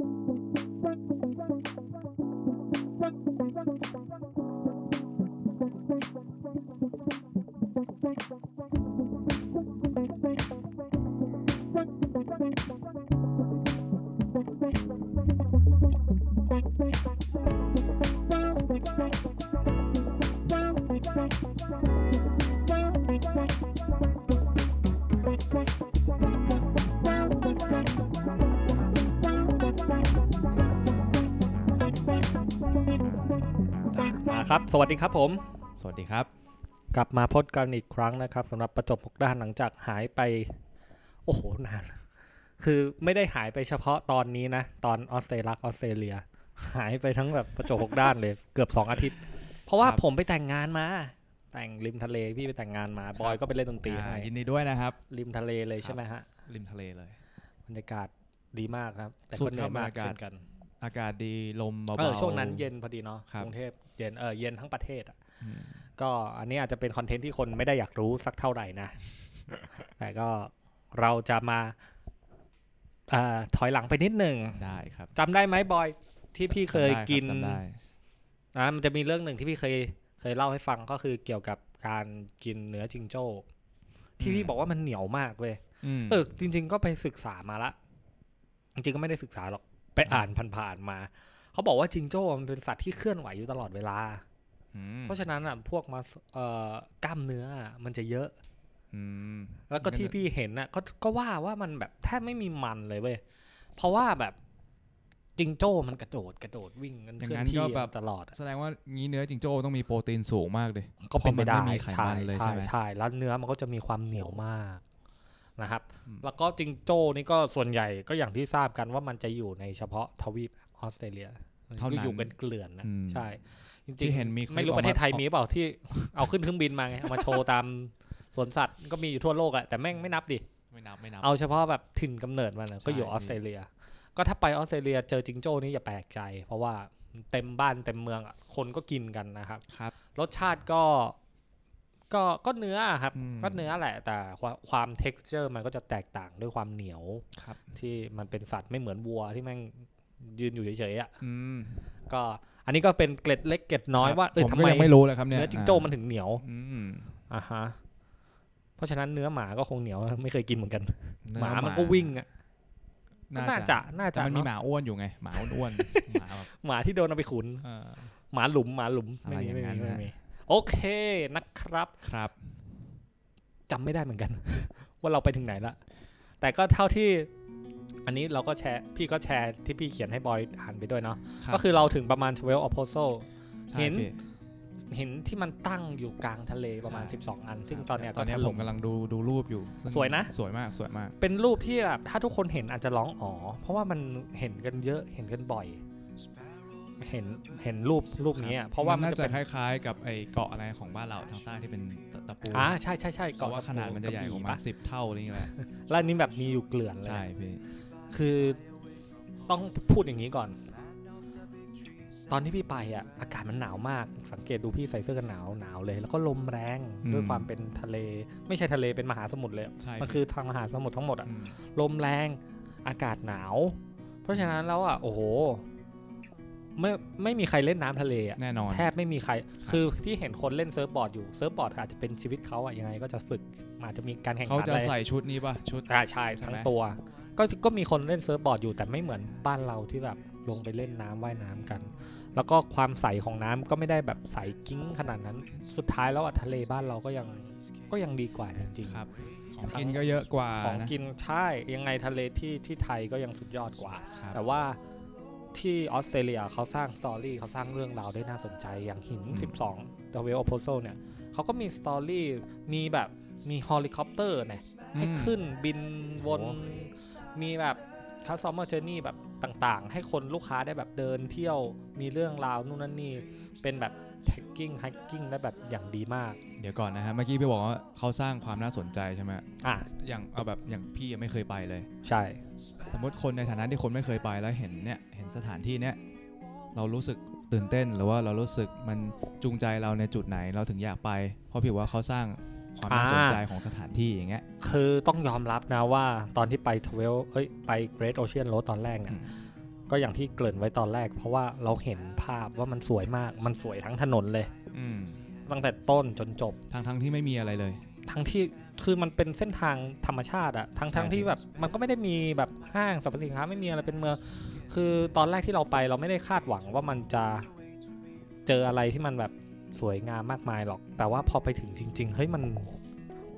Thank you. ครับ สวัสดีครับผม สวัสดีครับ กลับมาพบกันอีกครั้งนะครับสำหรับประจบหกด้านหลังจากหายไป โอ้โหนาน คือไม่ได้หายไปเฉพาะตอนนี้นะ ตอนออสเตรเลียออสเตรเลีย หายไปทั้งแบบประจบหกด้านเลย เกือบสองอาทิตย์ เพราะว่าครับผมไปแต่งงานมา แต่งริมทะเลพี่ไปแต่งงานมา บอยก็ไปเล่นดนตรีอ่าให้ยินดีด้วยนะครับ ริมทะเลเลยใช่ไหมฮะ ริมทะเลเลย บรรยากาศดีมากครับ แต่สุก็ดเหนื่อยครับมากบรรยากาศเช่นกัน อากาศดีลมเบาๆเออช่วงนั้นเย็นพอดีเนาะครับกรุงเทพเย็นเออเย็นทั้งประเทศอะอืมก็อันนี้อาจจะเป็นคอนเทนต์ที่คนไม่ได้อยากรู้สักเท่าไหร่นะ แต่ก็เราจะมาอ่าถอยหลังไปนิดหนึ่งได้ครับจำได้ไหมบอยที่พี่เคยจำได้รับกินจำได้อ่ามันจะมีเรื่องหนึ่งที่พี่เคยเคยเล่าให้ฟังก็คือเกี่ยวกับการกินเนื้อจิงโจ้ที่พี่บอกว่ามันเหนียวมากเว้ยมเออจริง ๆ ก็ไปศึกษามาละจริงๆก็ไม่ได้ศึกษาหรอก ไปอ่านผ่านๆมา เขาบอกว่าจิงโจ้มันเป็นสัตว์ที่เคลื่อนไหวอยู่ตลอดเวลามเพราะฉะนั้นอะพวกมาเอ่อกล้ามเนื้ออะมันจะเยอะอืมแล้วก็ที่พี่เห็นน่ะก็ก็ว่าว่ามันแบบแทบไม่มีมันเลยเว้ยเพราะว่าแบบจิงโจ้มันกระโดดกระโดดวิ่งกันอย่าเคงลื่อนนั้นที่ก็แบบตลอดอะแสดงว่างี้เนื้อจิงโจ้ต้องมีโปรตีนสูงมากเลยก็เป็นไปได้เพราะมันไม่มีไขมันเลยใช่ใช่ไหมใช่แล้วเนื้อมันก็จะมีความเหนียวมาก นะครับอืมแล้วก็จิงโจ้นี่ก็ส่วนใหญ่ก็อย่างที่ทราบกันว่ามันจะอยู่ในเฉพาะทวีปออสเตรเลียเท่าก็นั้นอยู่เป็นเกลื่อนนะอืมใช่ จริงที่เห็นมีคลิปไม่รู้ออกประเทศไทยมามีเปล่าที่เอาขึ้นเครื่องบินมาไงเอามาโชว์ตามสวนสัตว์ก็มีอยู่ทั่วโลกอะแต่แม่งไม่นับดิไม่นับไม่นับเอาเฉพาะแบบถิ่นกำเนิดมันอะใช่ก็อยู่ออสเตรเลีย ก็ถ้าไปออสเตรเลียเจอจิงโจ้นี่อย่าแปลกใจ เพราะว่าเต็มบ้านเต็มเมืองอะคนก็กินกันนะครับครับรสชาติก็ ก็ก็เนื้ออะครับอืมก็เนื้อแหละแต่ความความ texture มันก็จะแตกต่างด้วยความเหนียวครับ ที่มันเป็นสัตว์ไม่เหมือนวัวที่แม่งยืนอยู่เฉยๆอะอืมก็อันนี้ก็เป็นเกล็ดเล็กเกล็ดน้อยครับว่าเออผมทำก็ไมยังไม่รู้เลยครับเนี่ยเนื้อจิงโจ้มันถึงเหนียวอืมอะฮะเพราะฉะนั้นเนื้อหมาก็คงเหนียวไม่เคยกินเหมือนกันเนื้อหมามันก็วิ่งอะน่าน่าจะจะน่าแต่จะมันมีเนอะหมาอ้วนอยู่ไง หมาอ้วนๆหมาแบบหมาที่โดนเอาไปขุนเออหมาหลุมหมาหลุมไม่มีอะไรไม่อย่างนั้มีนไม่นะมี โอเคนะครับครับจำไม่ได้เหมือนกัน ว่าเราไปถึงไหนละแต่ก็เท่าที่อันนี้เราก็แชร์พี่ก็แชร์ที่พี่เขียนให้บอยอ่านไปด้วยเนาะรับก็คือเราถึงประมาณ 12 apostle ใช่เห็นพี่เห็นที่มันตั้งอยู่กลางทะเลประมาณใช่12 อัน ซึ่งตอนเนี้ยตก็อนเนี้ยถผล่มมกำลังดูดูรูปอยู่ซึ่งสวยนะ สวยมากสวยมาก เป็นรูปที่แบบถ้าทุกคนเห็นอาจจะร้องอ๋อ เพราะว่ามันเห็นกันเยอะเห็นกันบ่อย เห็นเห็นรูปรูปนี้อะเพราะว่ามันน่าจะจะเป็นคล้ายๆ กับไอ้เกาะอะไรของบ้านเราทางใต้ที่เป็นตะตะปูอ่าใช่ใช่ใช่เพราะว่าขนาดมันจะใหญ่กว่าระมาปะสิบเท่าอะไรอย่างเงี้ยแหละแล้วอันนี้แบบมีอยู่เกลื่อนเลยใช่พี่คือต้องพูดอย่างนี้ก่อน ตอนที่พี่ไปอะอากาศมันหนาวมาก สังเกตดูพี่ใส่เสื้อกันหนาวหนาวเลย แล้วก็ลมแรงด้วยความเป็นทะเล ไม่ใช่ทะเลเป็นมหาสมุทรเลยใช่มันคือทางมหาสมุทรทั้งหมดอะมลมแรงอากาศหนาว เพราะฉะนั้นแล้วอะโอ้โห ไม่ไม่มีใครเล่นน้ำทะเลอะแน่นอนแทบไม่มีใคร คือพี่เห็นคนเล่นเซิร์ฟบอร์ดอยู่เซิร์ฟบอร์ดอาจจะเป็นชีวิตเขาอะยังไงก็จะฝึกอาจจะมีการแข่งขันเขาจะอะไรใส่ชุดนี้ป่ะชุดอ่าใช่ใช่ทั้งตัวไหมก็ก็มีคนเล่นเซิร์ฟบอร์ดอยู่แต่ไม่เหมือนบ้านเราที่แบบลงไปเล่นน้ำว่ายน้ำกัน แล้วก็ความใสของน้ำก็ไม่ได้แบบใสกิ๊งขนาดนั้นสุดท้ายแล้วอะทะเลบ้านเราก็ยังก็ยังดีกว่าจริงๆครับของกินก็เยอะกว่าของนะกินใช่ยังไงทะเลที่ที่ไทยก็ยังสุดยอดกว่าครับแต่ว่า ที่ออสเตรเลียเขาสร้าง story เขาสร้างเรื่องราวได้น่าสนใจอย่างหิน 12 The w e l l Apostle เนี่ยเขาก็มี story มีแบบมีเฮลิคอปเตอร์เนี่ยให้อืมขึ้นบินวนโอ้มีแบบ customer journey แบบต่างๆ ให้คนลูกค้าได้แบบเดินเที่ยวมีเรื่องราวนู่นนั่นนี่ เป็นแบบ trekking hiking ได้แบบอย่างดีมาก เดี๋ยวก่อนนะฮะ เมื่อกี้พี่บอกว่าเขาสร้างความน่าสนใจใช่ไหมอะอย่างเอาแบบอย่างพี่ยังไม่เคยไปเลย ใช่ สมมติคนในฐานะที่คนไม่เคยไปแล้วเห็นเนี่ยเห็น สถานที่เนี้ยเรารู้สึกตื่นเต้นหรือว่าเรารู้สึกมันจูงใจเราในจุดไหนเราถึงอยากไป เพราะพี่ว่าเขาสร้างความน่าสนใจของสถานที่อย่างเงี้ย คือต้องยอมรับนะว่าตอนที่ไปทเวลเอ้ยไป Great Ocean Road ตอนแรกเนี่ยอืมก็อย่างที่เกริ่นไว้ตอนแรก เพราะว่าเราเห็นภาพว่ามันสวยมากมันสวยทั้งถนนเลยอืมตั้งแต่ต้นจนจบทั้งทั้งที่ไม่มีอะไรเลย ทั้งที่ คือมันเป็นเส้นทางธรรมชาติอะทั้งใช่ทั้งที่แบบมันก็ไม่ได้มีแบบห้างสรรพสินค้าไม่มีอะไรเป็นเมือง คือตอนแรกที่เราไปเราไม่ได้คาดหวังว่ามันจะเจออะไรที่มันแบบสวยงามมากมายหรอก แต่ว่าพอไปถึงจริง ๆ เฮ้ยมัน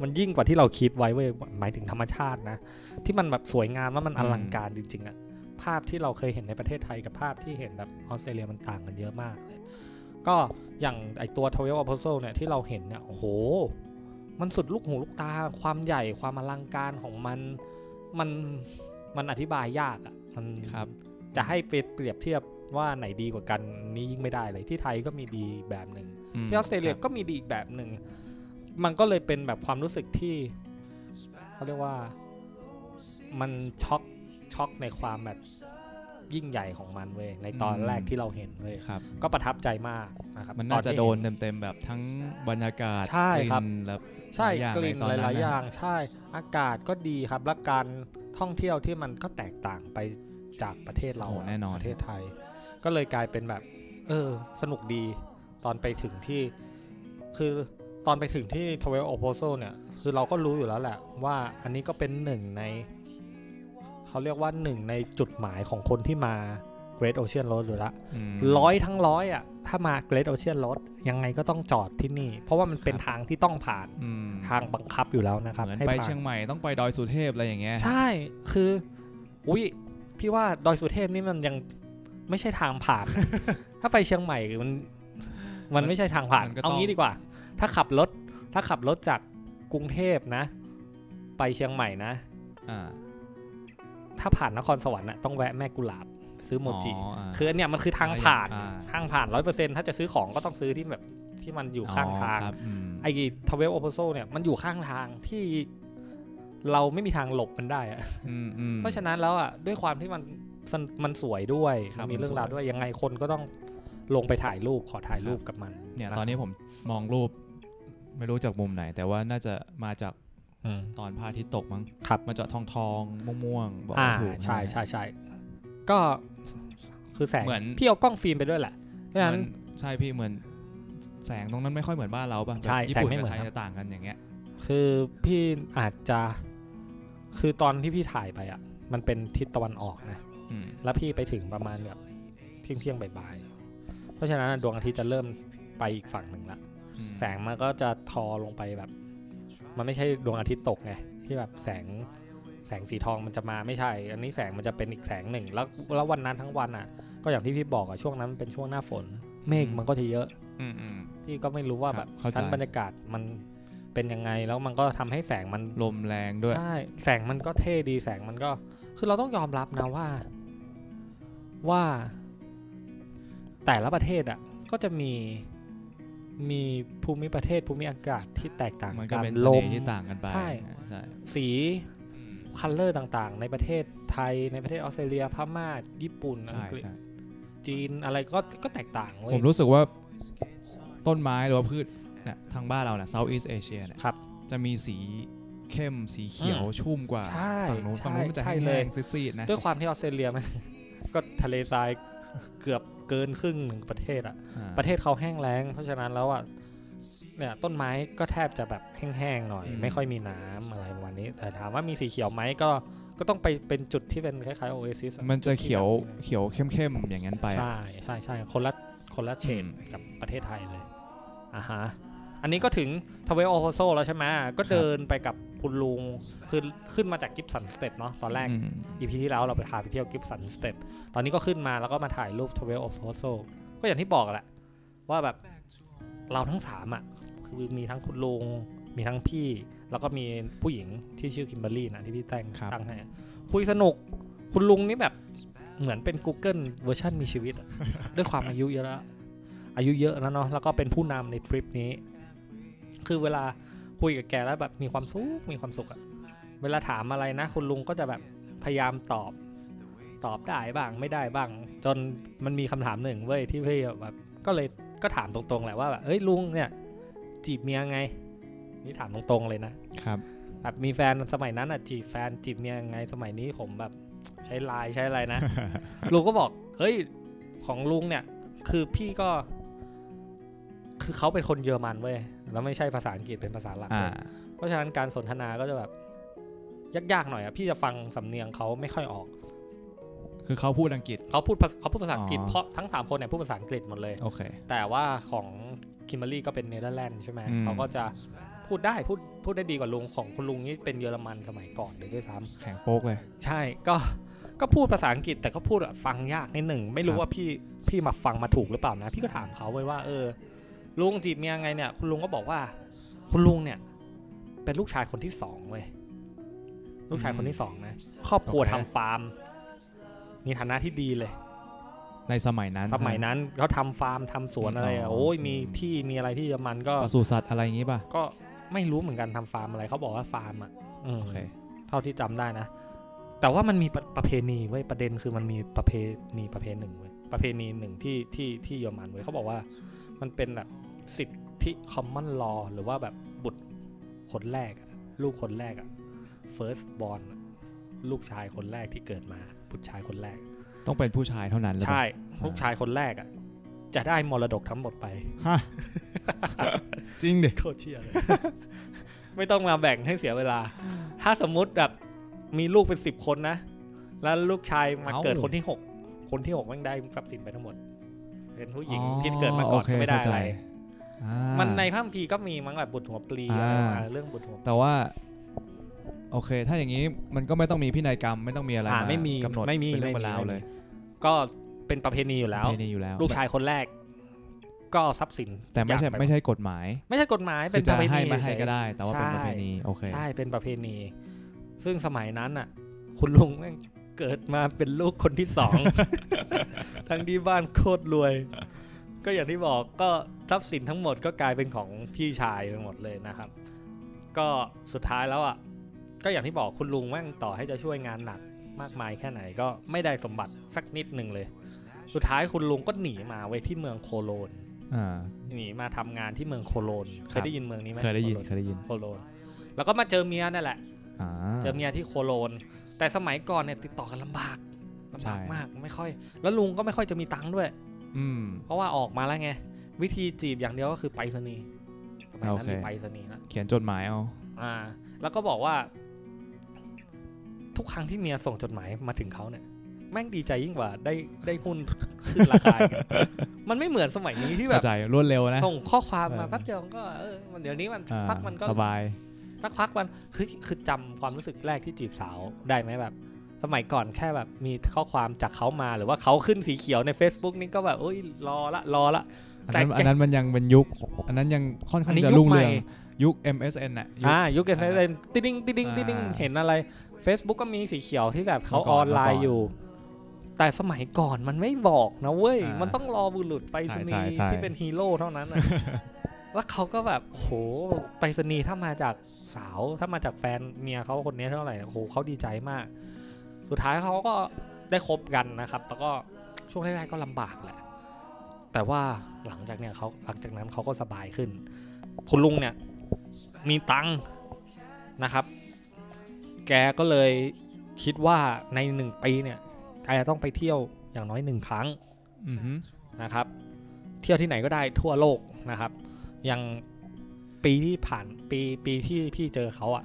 มันยิ่งกว่าที่เราคิดไว้เว้ยหมายถึงธรรมชาตินะ ที่มันแบบสวยงามว่ามันอลังการจริง ๆอะภาพที่เราเคยเห็นในประเทศไทยกับภาพที่เห็นแบบออสเตรเลียมันต่างกันเยอะมากเลยก็อย่างไอตัว12 Apostle เนี่ยที่เราเห็นเนี่ยโอ้โห มันสุดลูกหูลูกตาความใหญ่ความอลังการของมัน มันมันอธิบายยากอะ่ะมันครับ จะให้ไปเปรียบเทียบว่าไหนดีกว่ากันนี่ยิ่งไม่ได้เลยที่ไทยก็มีดีอีกแบบหนึ่งมที่ออสเตรเลียคบก็มีดีอีกแบบหนึ่งมันก็เลยเป็นแบบความรู้สึกที่เขาเรียกว่ามันช็อกช็อกในความแบบยิ่งใหญ่ของมันเว้ยในตอนแรกที่เราเห็นเว้ยครับก็ประทับใจมากนะครับมันตน่าจะที่โดเห็นเต็มๆแบบทั้งบรรยากาศใช่ครับกลิ่นแล้ว ใช่หลายอย่างกลิ่นในตอนหนั้นลายนะๆอย่างใช่อากาศก็ดีครับและการท่องเที่ยวที่มันก็แตกต่างไปจากประเทศเราโอ้อะแน่นอนประเทศไทย ก็เลยกลายเป็นแบบ เออ สนุกดีตอนไปถึงที่ คือตอนไปถึงที่ทเวลโอโพโซเนี่ย คือเราก็รู้อยู่แล้วแหละ ว่าอันนี้ก็เป็นหนึ่งใน เขาเรียกว่าหนึ่งในจุดหมายของคนที่มา Great Ocean Road อยู่ละมร้อยทั้งร้อยอะถ้ามา Great Ocean Road ยังไงก็ต้องจอดที่นี่ เพราะว่ามันเป็นครับทางที่ต้องผ่านอืมทางบังคับอยู่แล้วนะครับเหมือนให้ไปผ่านเชียงใหม่ต้องไปดอยสุเทพอะไรอย่างเงี้ยใช่คืออุ้ยพี่ว่าดอยสุเทพนี่มันยังไม่ใช่ทางผ่านนะถ้าไปเชียงใหม่มันมันไม่ใช่ทางผ่านมันก็เอาต้องงี้ดีกว่า ถ้าขับรถถ้าขับรถจากกรุงเทพนะ ไปเชียงใหม่นะอ่าถ้าผ่านนครสวรรค์น่ะต้องแวะแม่กุหลาบ ซื้อโมจิาคืออันเนี้ยมันคือทางผ่านอ่ทางผ่านร้อยเปอร์เซ็นถ้าจะซื้อของก็ต้องซื้อที่แบบที่มันอยู่ข้างทางครับอืมไอ้ทเวลโอโพโซเนี่ยมันอยู่ข้างทางที่เราไม่มีทางหลบมันได้อะอืมอืมเพราะฉะนั้นแล้วอะด้วยความที่มันสนมันสวยด้วยครับมันมีเรื่องราวมันสวยด้วยยังไงคนก็ต้องลงไปถ่ายรูปขอถ่ายรูปกับมัน เนี่ยะตอนนี้ผมมองรูป ไม่รู้จากมุมไหน แต่ว่าน่าจะมาจากอืมตอนพระอาทิตย์ตกมั้งครับมันจะทองทองม่วงม่วงๆบอกอ่าไม่ถูกใช่ใช่ใช่ ก็คือแสงเหมือน พี่เอากล้องฟิล์มไปด้วยแหละเพราะฉะเหนั้มือนนใช่พี่เหมือน แสงตรงนั้นไม่ค่อยเหมือนบ้านเราป่ะแบบใช่ญี่ปุ่นแสงไม่กับเหมือนไทยครับ จะต่างกันอย่างเงี้ย คือพี่อาจจะคือตอนที่พี่ถ่ายไปอะ มันเป็นทิศตะวันออกนะ อืมแล้วพี่ไปถึงประมาณแบบเที่ยงเที่ยงๆบ่ายๆเพราะฉะนั้นดวงอาทิตย์จะเริ่มไปอีกฝั่งหนึ่งละ อืมแสงมันก็จะทอลงไปแบบ มันไม่ใช่ดวงอาทิตย์ตกไงที่แบบแสงแสงสีทองมันจะมาไม่ใช่ อันนี้แสงมันจะเป็นอีกแสงหนึ่ง แล้วแล้ววันนั้นทั้งวันอะ ก็อย่างที่พี่บอกอะช่วงนั้นมันเป็นช่วงหน้าฝน เมฆมันก็จะเยอะอืมอืมพี่ก็ไม่รู้ว่าคแบรับบเข้าใจชั้นบรรยากาศมันเป็นยังไงแล้วมันก็ทำให้แสงมันลมแรงด้วยใช่แสงมันก็เท่ดีแสงมันก็ คือเราต้องยอมรับนะว่า ว่า แต่ละประเทศอะ ก็จะมีมีภูมิประเทศภูมิอากาศที่แตกต่างมันก็กันเป็นเสลน่มห์ที่ต่างกันไปใช่ใช่สีอืม color ต่างๆ ในประเทศไทยในประเทศออสเตรเลียพม่าญี่ปุ่นอังกฤษใช่ใช่จีนอะไรก็ก็แตกต่างเว้ยผมรู้สึกว่าต้นไม้หรือว่าพืชเนี่ยทางบ้านเราเนี่ย Southeast Asia เนี่ยครับจะมีสีเข้มสีเขียวอืมชุ่มกว่าใช่ฝั่งนู้นใช่ฝั่งนู้นมันจะใช่แห้งๆเลยซีดๆนะด้วยความที่ออสเตรเลียมันก็ทะเลทรายเกือบเกินครึ่งหนึ่งประเทศอะอ่าประเทศเขาแห้งแล้งเพราะฉะนั้นแล้วอะ เนี่ยต้นไม้ก็แทบจะแบบแห้งๆหน่อย ไม่ค่อยมีน้ำอะไรประมาณนี้ แต่ถามว่ามีสีเขียวไหมก็ก็ต้องไปเป็นจุดที่เป็นคล้ายๆโอเอซิสมันจะเขียวเขียวเข้มๆอย่างนั้นไปอะใช่ใช่ใช่คนละคนละเฉดอืมกับประเทศไทยเลยอ่าฮะอันนี้ก็ถึง Twelve Apostles แล้วใช่ไหมก็เดินไปกับคุณลุงคือขึ้นมาจาก Gibson Steps เนาะตอนแรกอืมEP ที่แล้วเราไปพาไปเที่ยว Gibson Steps ตอนนี้ก็ขึ้นมาแล้วก็มาถ่ายรูป Twelve Apostles ก็อย่างที่บอกแหละว่าแบบ เราทั้งสามอะคือมีทั้งคุณลุงมีทั้งพี่ แล้วก็มีผู้หญิงที่ชื่อคิมเบอร์รี่นะที่พี่แต่งครับตั้งให้คุยสนุกคุณลุงนี่แบบเหมือนเป็น Google เวอร์ชันมีชีวิตอะด้วยความอายุเยอะแล้วอายุเยอะแล้วเนาะแล้วก็เป็นผู้นำในทริปนี้ คือเวลาคุยกับแกแล้วแบบมีความสุขมีความสุขอะเวลาถามอะไรนะ คุณลุงก็จะแบบพยายามตอบตอบได้บ้างไม่ได้บ้าง จนมันมีคำถามหนึ่งเว้ยที่พี่แบบก็เลย ก็ถามตรงๆแหละว่าแบบเอ้ยลุงเนี่ย จีบเมียไง นี่ถามตรงๆเลยนะครับแบบมีแฟนสมัยนั้นอะจีบแฟนจีบเมียยังไงสมัยนี้ผมแบบใช้ไลน์ใช้อะไรนะ ลุงก็บอก เฮ้ย ของลุงเนี่ย คือพี่ก็ คือเขาเป็นคนเยอรมันเว้ยแล้วไม่ใช่ภาษาอังกฤษเป็นภาษาหลักอ่าเว้ยเพราะฉะนั้นการสนทนาก็จะแบบ ยากๆหน่อยอะพี่จะฟังสำเนียงเขาไม่ค่อยออก คือเขาพูดอังกฤษเขาพูดภาเขาพูดภาษาอังกฤษอ๋อเพราะทั้งสามคนเนี่ยพูดภาษาอังกฤษหมดเลยโอเคแต่ว่าของคิมเบอรรี่ก็เป็นเนเธอร์แลนด์ใช่ไหมอืมเขาก็จะพูดได้พูดพูดได้ดีกว่าลุงของคุณลุงนี่เป็นเยอรมันสมัยก่อนเลยด้วยซ้แข่งโป๊กเลยำใช่ก็ก็พูดภาษาอังกฤษแต่ก็พูดแบบฟังยากนิดหนึ่งไม่รู้ครับว่าพี่พี่มาฟังมาถูกหรือเปล่านะ พี่ก็ถามเขาไว้ว่าเออ ลุงจีบเมียไงเนี่ย คุณลุงก็บอกว่า คุณลุงเนี่ย เป็นลูกชายคนที่สองเว้ยลูกชายคนที่สองนะครอบครัวทำฟาร์ม มีฐานะที่ดีเลย ในสมัยนั้นสมัยนั้นเขาทำฟาร์มทำสวนอะไรอ๋อะอโอ้ยมีอืมที่มีอะไรที่เยอรมันก็ปศุสัตว์อะไรอย่างงี้ป่ะก็ไม่รู้เหมือนกันทำฟาร์มอะไรเขาบอกว่าฟาร์มอะอืมโอเคเท่าที่จำได้นะ แต่ว่ามันมีประประเพณีเว้ยประเด็นคือมันมีประเพณีประเพณีหนึ่งเว้ยประเพณีหนึ่งที่ที่ที่เยอรมันเว้ยเขาบอกว่ามันเป็นแบบสิทธิ common law หรือว่าแบบบุตรคนแรกอะลูกคนแรกอะ first born อะลูกชายคนแรกที่เกิดมา บุตรชายคนแรก ต้องเป็นผู้ชายเท่านั้นหรือเปใช่ล่าลูกชายคนแรกอะ จะได้มรดกทั้งหมดไปฮะจริงดิโคตรเชี่ยเลยไม่ต้องมาแบ่งให้เสียเวลา ถ้าสมมุติแบบมีลูกเป็นสิบคนนะ แล้วลูกชายมาเอ้าเกิดคนที่หก คนที่หกแม่งได้ทรัพย์สินไปทั้งหมด เป็นผู้หญิงอ๋อที่เกิดมาก่อนโอเคก็ไม่ได้เข้าใจอะไรอ่ามันในพระคัมภีร์ก็มีมั้งแบบบุตรหัวปลีอ่าอะไรมาเรื่องบุตรหัวปลีแต่ว่า โอเค ถ้าอย่างนี้มันก็ไม่ต้องมีพินัยกรรมไม่ต้องมีอะไรอ่ามาไม่มีกำหนดไม่มีเป็นเรื่อไม่งมีเป็นราวไม่มีเลย ก็เป็นประเพณีอยู่แล้วประเพณีอยู่แล้ว ลูกชายคนแรก ก็เอาทรัพย์สินแต่ไม่ใช่ทุกอย่างปไม่ใช่กฎหมาย ไม่ใช่กฎหมายคืเป็อนปจะระเพณีให้ไม่ให้เฉยๆก็ได้ แต่ว่าเป็นใช่ประเพณีโอเคใช่เป็นประเพณี ซึ่งสมัยนั้นอะ คุณลุงแม่งเกิดมาเป็นลูกคนที่สอง ทั้งที่บ้านโคตรรวย ก็อย่างที่บอกก็ทรัพย์สินทั้งหมดก็กลายเป็นของพี่ชายไปหมดเลยนะครับ ก็สุดท้ายแล้วอะ ก็อย่างที่บอกคุณลุงแม่งต่อให้จะช่วยงานหนักมากมายแค่ไหนก็ไม่ได้สมบัติสักนิดหนึ่งเลย สุดท้ายคุณลุงก็หนีมาไว้ที่เมืองโคโลนอ่าหนีมาทำงานที่เมืองโคโลน เคครัยบได้ยินเมืองนี้ไหมเคยได้ยินโคโลเคยได้ยินโคโลน แล้วก็มาเจอเมียนั่นแหละอ่าเจอเมียที่โคโลน แต่สมัยก่อนเนี่ยติดต่อกันลำบากลำใช่บากมากไม่ค่อย แล้วลุงก็ไม่ค่อยจะมีตังค์ด้วย อืม เพราะว่าออกมาแล้วไง วิธีจีบอย่างเดียวก็คือไปรษณีย์สมัยนั้นโอเคมีไปรษณีย์นะเขียนจดหมายเอา อ่า แล้วก็บอกว่า ทุกครั้งที่เมียส่งจดหมายมาถึงเขาเนี่ยแม่งดีใจยิ่งกว่าได้ได้หุ้นขึ้นราคาอีกอะมันไม่เหมือนสมัยนี้ที่แบเข้าบใจรวดเร็วนะ ส่งข้อความมาเออแป๊บเดียวก็เออมันเดี๋ยวนี้มันสักอ่าพักมันก็สบายสักพักมันคือคือจำความรู้สึกแรกที่จีบสาวได้ไหมแบบ สมัยก่อนแค่แบบมีข้อความจากเขามาหรือว่าเขาขึ้นสีเขียวใน Facebook นี่ก็แบบโอ้ยรอละรอละอันแต่นั้นอันนั้นมันยังเป็นยุค อันนั้นยังค่อนอัข้านงนี้จะยุรุ่คงใหม่เรืองยุค MSN น่ะยุคอ่ายุคเอเนติดดิ้งติดดิ้งอ่าติดดิ้งเห็นอะไร Facebook ก็มีสีเขียวที่แบบเขาเมื่อก่ออนอนไลเมื่อก่อนน์อยู่ แต่สมัยก่อนมันไม่บอกนะเว้ยอ่ามัมันต้องรอบุรุษไปรษณีใช่ย์ใช่ที่เป็นฮีโร่เท่านั้นน่ะแล้วเขาก็แบบโหไปรษณีย์ถ้ามาจากสาวถ้ามาจากแฟนเมียเขาคนนี้เท่าไหร่โอ้โหเขาดีใจมาก สุดท้ายเขาก็ได้คบกันนะครับแล้วก็ช่วงแรกๆก็ลำบากแหละ แต่ว่าหลังจากเนี่ยเขาหลังจากนั้นเขาก็สบายขึ้น คุณลุงเนี่ยมีตังค์นะครับ แกก็เลยคิดว่าในหนึ่งปีเนี่ยแกจะต้องไปเที่ยวอย่างน้อยหนึ่งครั้งอือฮึนะครับ เที่ยวที่ไหนก็ได้ทั่วโลกนะครับ อย่างปีที่ผ่านปีปีที่พี่เจอเขาอะ่ะ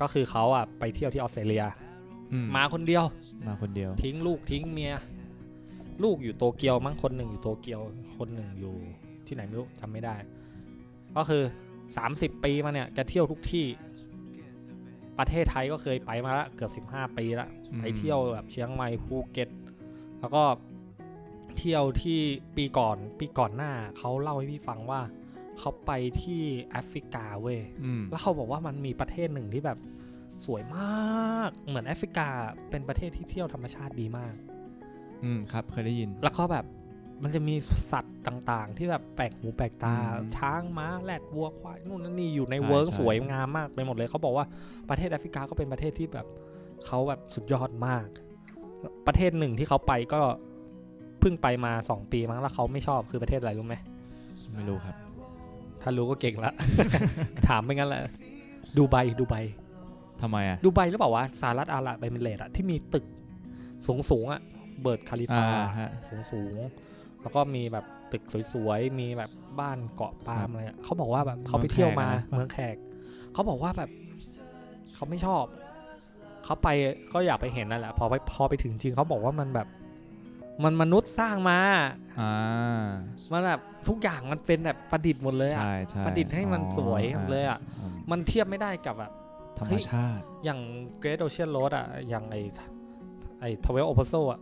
ก็คือเขาอะ่ะไปเที่ยวที่ออสเตรเลียอืมาคนเดียว มาคนเดียว ทิ้งลูกทิ้งเมีย ลูกอยู่โตเกียวมั้งคนหนึ่งอยู่โตเกียว คนหนึ่งอยู่ที่ไหนไม่รู้จำไม่ได้ ก็คือ 30 ปีมาเนี่ยแกเที่ยวทุกที่ ประเทศไทยก็เคยไปมาละเกือบ15 ปีละอืมไปเที่ยวแบบเชียงใหม่ภูเก็ต แล้วก็เที่ยวที่ปีก่อนปีก่อนหน้าเขาเล่าให้พี่ฟังว่าเขาไปที่แอฟริกาเว้ยอืมแล้วเขาบอกว่ามันมีประเทศหนึ่งที่แบบสวยมาก เหมือนแอฟริกาเป็นประเทศที่เที่ยวธรรมชาติดีมาก อืมครับ เคยได้ยิน แล้วก็แบบ มันจะมีสัตว์ต่างๆ ที่แบบแปลกหูแปลกตาอืมช้างม้าแรดวัวควายนู่นนั่นนี่อยู่ในใช่ work ใช่สวยงามมากไปหมดเลย เขาบอกว่าประเทศแอฟริกาก็เป็นประเทศที่แบบเขาแบบสุดยอดมาก ประเทศหนึ่งที่เขาไปก็เพิ่งไปมาสองปีมั้งแล้วเขาไม่ชอบคือประเทศอะไรรู้ไหมไม่รู้ครับ ถ้ารู้ก็เก่งละ ถามไม่งั้นแหละดูไบดูไบทำไมอะ ดูไบหรือเปล่าวะสหรัฐอาหรับเอมิเรตส์อะที่มีตึกสูงสูงๆอะเบิร์ดคาลิฟาอ่าฮะสูงสูงๆ แล้วก็มีแบบตึกสวยๆ มีแบบบ้านเกาะปาล์มครับอะไรอะเขาบอกว่าแบบเขาไปเที่ยวมาเมืเมือองงแขแขกกเขาบอกว่าแบบเขาไม่ชอบ เขาไปก็อยากไปเห็นนั่นแหละ พอไปพอไปถึงจริงเขาบอกว่ามันแบบ มันมนุษย์สร้างมาอ่ามันแบบทุกอย่างมันเป็นแบบประดิษฐ์หมดเลยอะใช่ใช่ประดิษฐ์ให้มันสวยหมดเลยอะอืมมันเทียบไม่ได้กับแบบธรรเฮ้มยชาติ อย่าง Great Ocean Road อะ อย่างไอไอทเวลโอ p โซอะ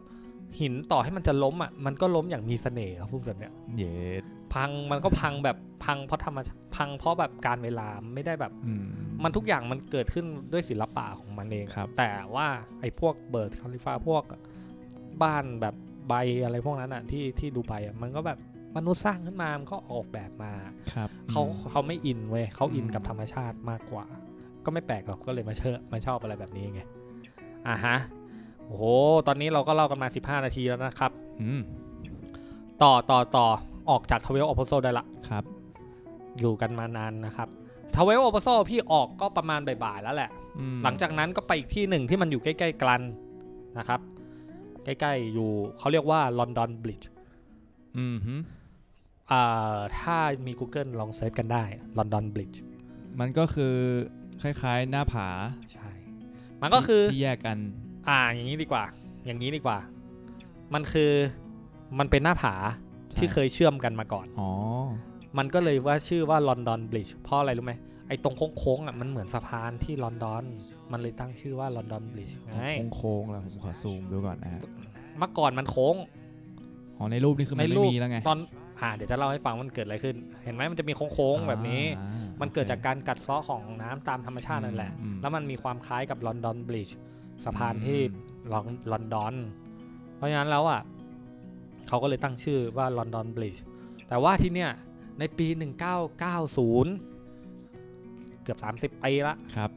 หินต่อให้มันจะล้มอะมันก็ล้มอย่างมีเสน่ห์ครับพวกแบบเนี้ยเย็ดพังมันก็พังแบบพังเพราะธรรมชาติพังเพราะแบบการเวลาไม่ได้แบบอืมมันทุกอย่างมันเกิดขึ้นด้วยศิลปะของมันเองครับ แต่ว่าไอ้พวกเบิร์ดคาลิฟาพวกบ้านแบบใบอะไรพวกนั้นอะที่ที่ดูไปอะมันก็แบบมนุษย์สร้างขึ้นมามันก็ออกแบบมาครับเขาอืมเขาไม่อินเว้ยเขาอินอืมกับธรรมชาติมากกว่า ก็ไม่แปลกหรอกก็เลยมาเชื่อมาชอบอะไรแบบนี้ไงอะฮะ โอ้โห ตอนนี้เราก็เล่ากันมา 15 นาทีแล้วนะครับ อืม ต่อต่อต่อออกจากทเวลโอ p โซได้ละ ครับ อยู่กันมานานนะครับทเวลโอ p โซพี่ออกก็ประมาณบ่ายๆแล้วแหละอืมหลังจากนั้นก็ไปอีกที่หนึ่งที่มันอยู่ใกล้ๆกันนะครับ ใกล้ๆอยู่เขาเรียกว่าลอนดอนบริดจ์อืมฮึอ่าถ้ามี Google ลองเซิร์ชกันได้ลอนดอนบริดจ์มันก็คือคล้ายๆหน้าผา ใช่ มันก็คือที่แยกกัน อ่าอย่างนี้ดีกว่า อย่างนี้ดีกว่า มันคือมันเป็นหน้าผาใช่ที่เคยเชื่อมกันมาก่อน อ๋อ มันก็เลยว่าชื่อว่าลอนดอนบริดจ์เพราะอะไรรู้ไหมไอ้ตรงโค้งๆอะมันเหมือนสะพานที่ลอนดอน มันเลยตั้งชื่อว่าลอนดอนบริดจ์ไงโค้งๆแล้วผมขอซูมดูก่อนนะฮะเมื่อก่อนมันโค้งอ๋อในรูปนี่คือมันในไม่รูปมีแล้วไงตอนอ่าเดี๋ยวจะเล่าให้ฟังว่ามันเกิดอะไรขึ้น เห็นไหมมันจะมีโค้งๆแบบนี้อ่ามันเกิดโอคจากการกัดเซาะของน้ำตามธรรมชาตินั่นแหละอืมแล้วมันมีความคล้ายกับลอนดอนบริดจ์ สะพานที่อืมลอนลอนดอน เพราะฉะนั้นแล้วอะเขาก็เลยตั้งชื่อว่าลอนดอนบริดจ์แต่ว่าที่เนี่ยในปี 1990 เกือบ 30 ปีละครับ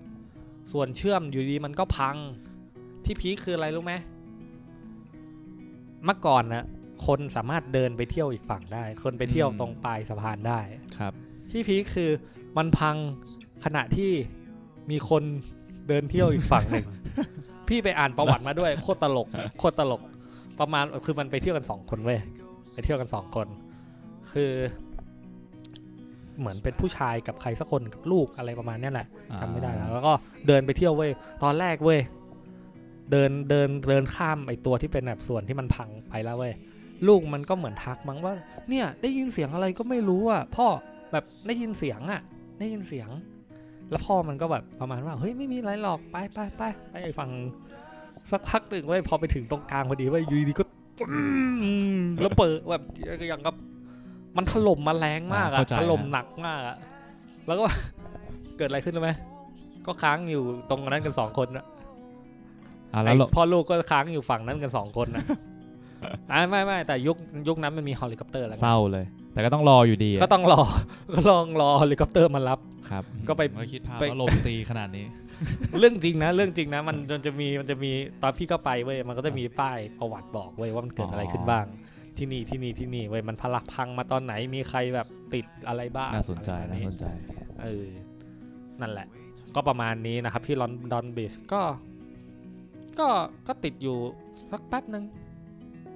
ส่วนเชื่อมอยู่ดีมันก็พังที่พีคคืออะไรรู้ไหมเมื่อก่อนนะคนสามารถเดินไปเที่ยวอีกฝั่งได้ คนไปเที่ยวอืมตรงปลายสะพานได้ครับ ที่พีคคือมันพังขณะที่มีคน เดินเที่ยวอีกฝั่งหนึ่ง พี่ไปอ่านประวัติมาด้วยโคตรตลกโคตรตลก ประมาณคือมันไปเที่ยวกันสองคนเว้ยไปเที่ยวกันสองคน คือ เหมือนเป็นผู้ชายกับใครสักคนกับลูกอะไรประมาณเนี้ยแหละจำไม่ได้แล้ว แล้วก็เดินไปเที่ยวเว้ยตอนแรกเว้ยเดินเดินเดินข้ามไอตัวที่เป็นแบบส่วนที่มันพังไปแล้วเว้ยลูกมันก็เหมือนทักมั้งว่า เนี่ย ได้ยินเสียงอะไรก็ไม่รู้อะพ่อแบบได้ยินเสียงอะ ได้ยินเสียง แล้วพ่อมันก็แบบประมาณว่าเฮ้ยไม่มีอะไรหรอกไปไปไปไปไอ้ฟังสักพักหนึ่งเว้ยพอไปถึงตรงกลางพอดีเว้ยอยูดีๆก็อืมแล้วเปิดแบบอย่างกับมันถล่มมาแรงมากอ่าอะเข้าใจถล่มฮะหนักมากอะแล้วก็เกิดอะไรขึ้นรู้ไหมก็ค้างอยู่ตรงนั้นกันสองคนอะอะแล้ไอ้วเราพ่อลูกก็ค้างอยู่ฝั่งนั้นกันสองคนอะอ่าไม่ไม่แต่ยุคยุคนั้นมันมีเฮลิคอปเตอร์แล้วไงเศร้าเลย แต่ก็ต้องรออยู่ดี ก็ต้องรอก็ลองรอเฮลิคอปเตอร์มารับ ครับก็ไปก็คิดภาพไปว่าลมตีขนาดนี้ เรื่องจริงนะเรื่องจริงนะมันมันจะมีมันจะมีตอนพี่ก็ไปเว้ยมันก็จะมีป้ายประวัติบอกเว้ยว่ามันเกิดอะไรขึ้นบ้าง ที่นี่ที่นี่ที่นี่เว้ยมันพลักพังมาตอนไหนมีใครแบบติดอะไรบ้างน่าสนใจอะไรน่าแบบสนใจเออนั่นแหละ ก็ประมาณนี้นะครับที่ London Bridge ก็ ก็ก็ติดอยู่สักแป๊บหนึ่ง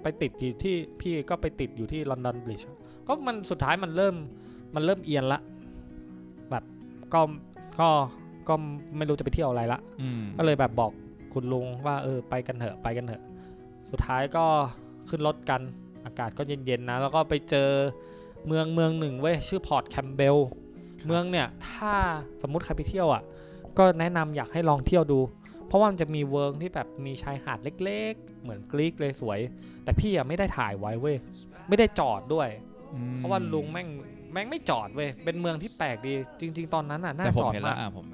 ไปติดอยู่ที่พี่ก็ไปติดอยู่ที่ London Bridge ก็มันสุดท้ายมันเริ่มมันเริ่มเอียนละแบบ ก็ก็ก็ไม่รู้จะไปเที่ยวอะไรละอืมก็เลยแบบบอกคุณลุงว่าเออไปกันเถอะไปกันเถอะ สุดท้ายก็ขึ้นรถกันอากาศก็เย็นๆนะ แล้วก็ไปเจอเมืองเมืองหนึ่งเว้ยชื่อ Port Campbell เมืองเนี่ยถ้าสมมุติใครไปเที่ยวอะ ก็แนะนำอยากให้ลองเที่ยวดู เพราะว่ามันจะมีเวิ้งที่แบบมีชายหาดเล็ก ๆ เหมือนกรีกเลยสวย แต่พี่อะไม่ได้ถ่ายไว้เว้ยไม่ได้จอดด้วยอืมเพราะว่าลุงแม่ง แม่งไม่จอดเว้ย เป็นเมืองที่แปลกดี จริง ๆ ตอนนั้นอะน่าแต่ผมจอดเห็นมาแล้วก อะผม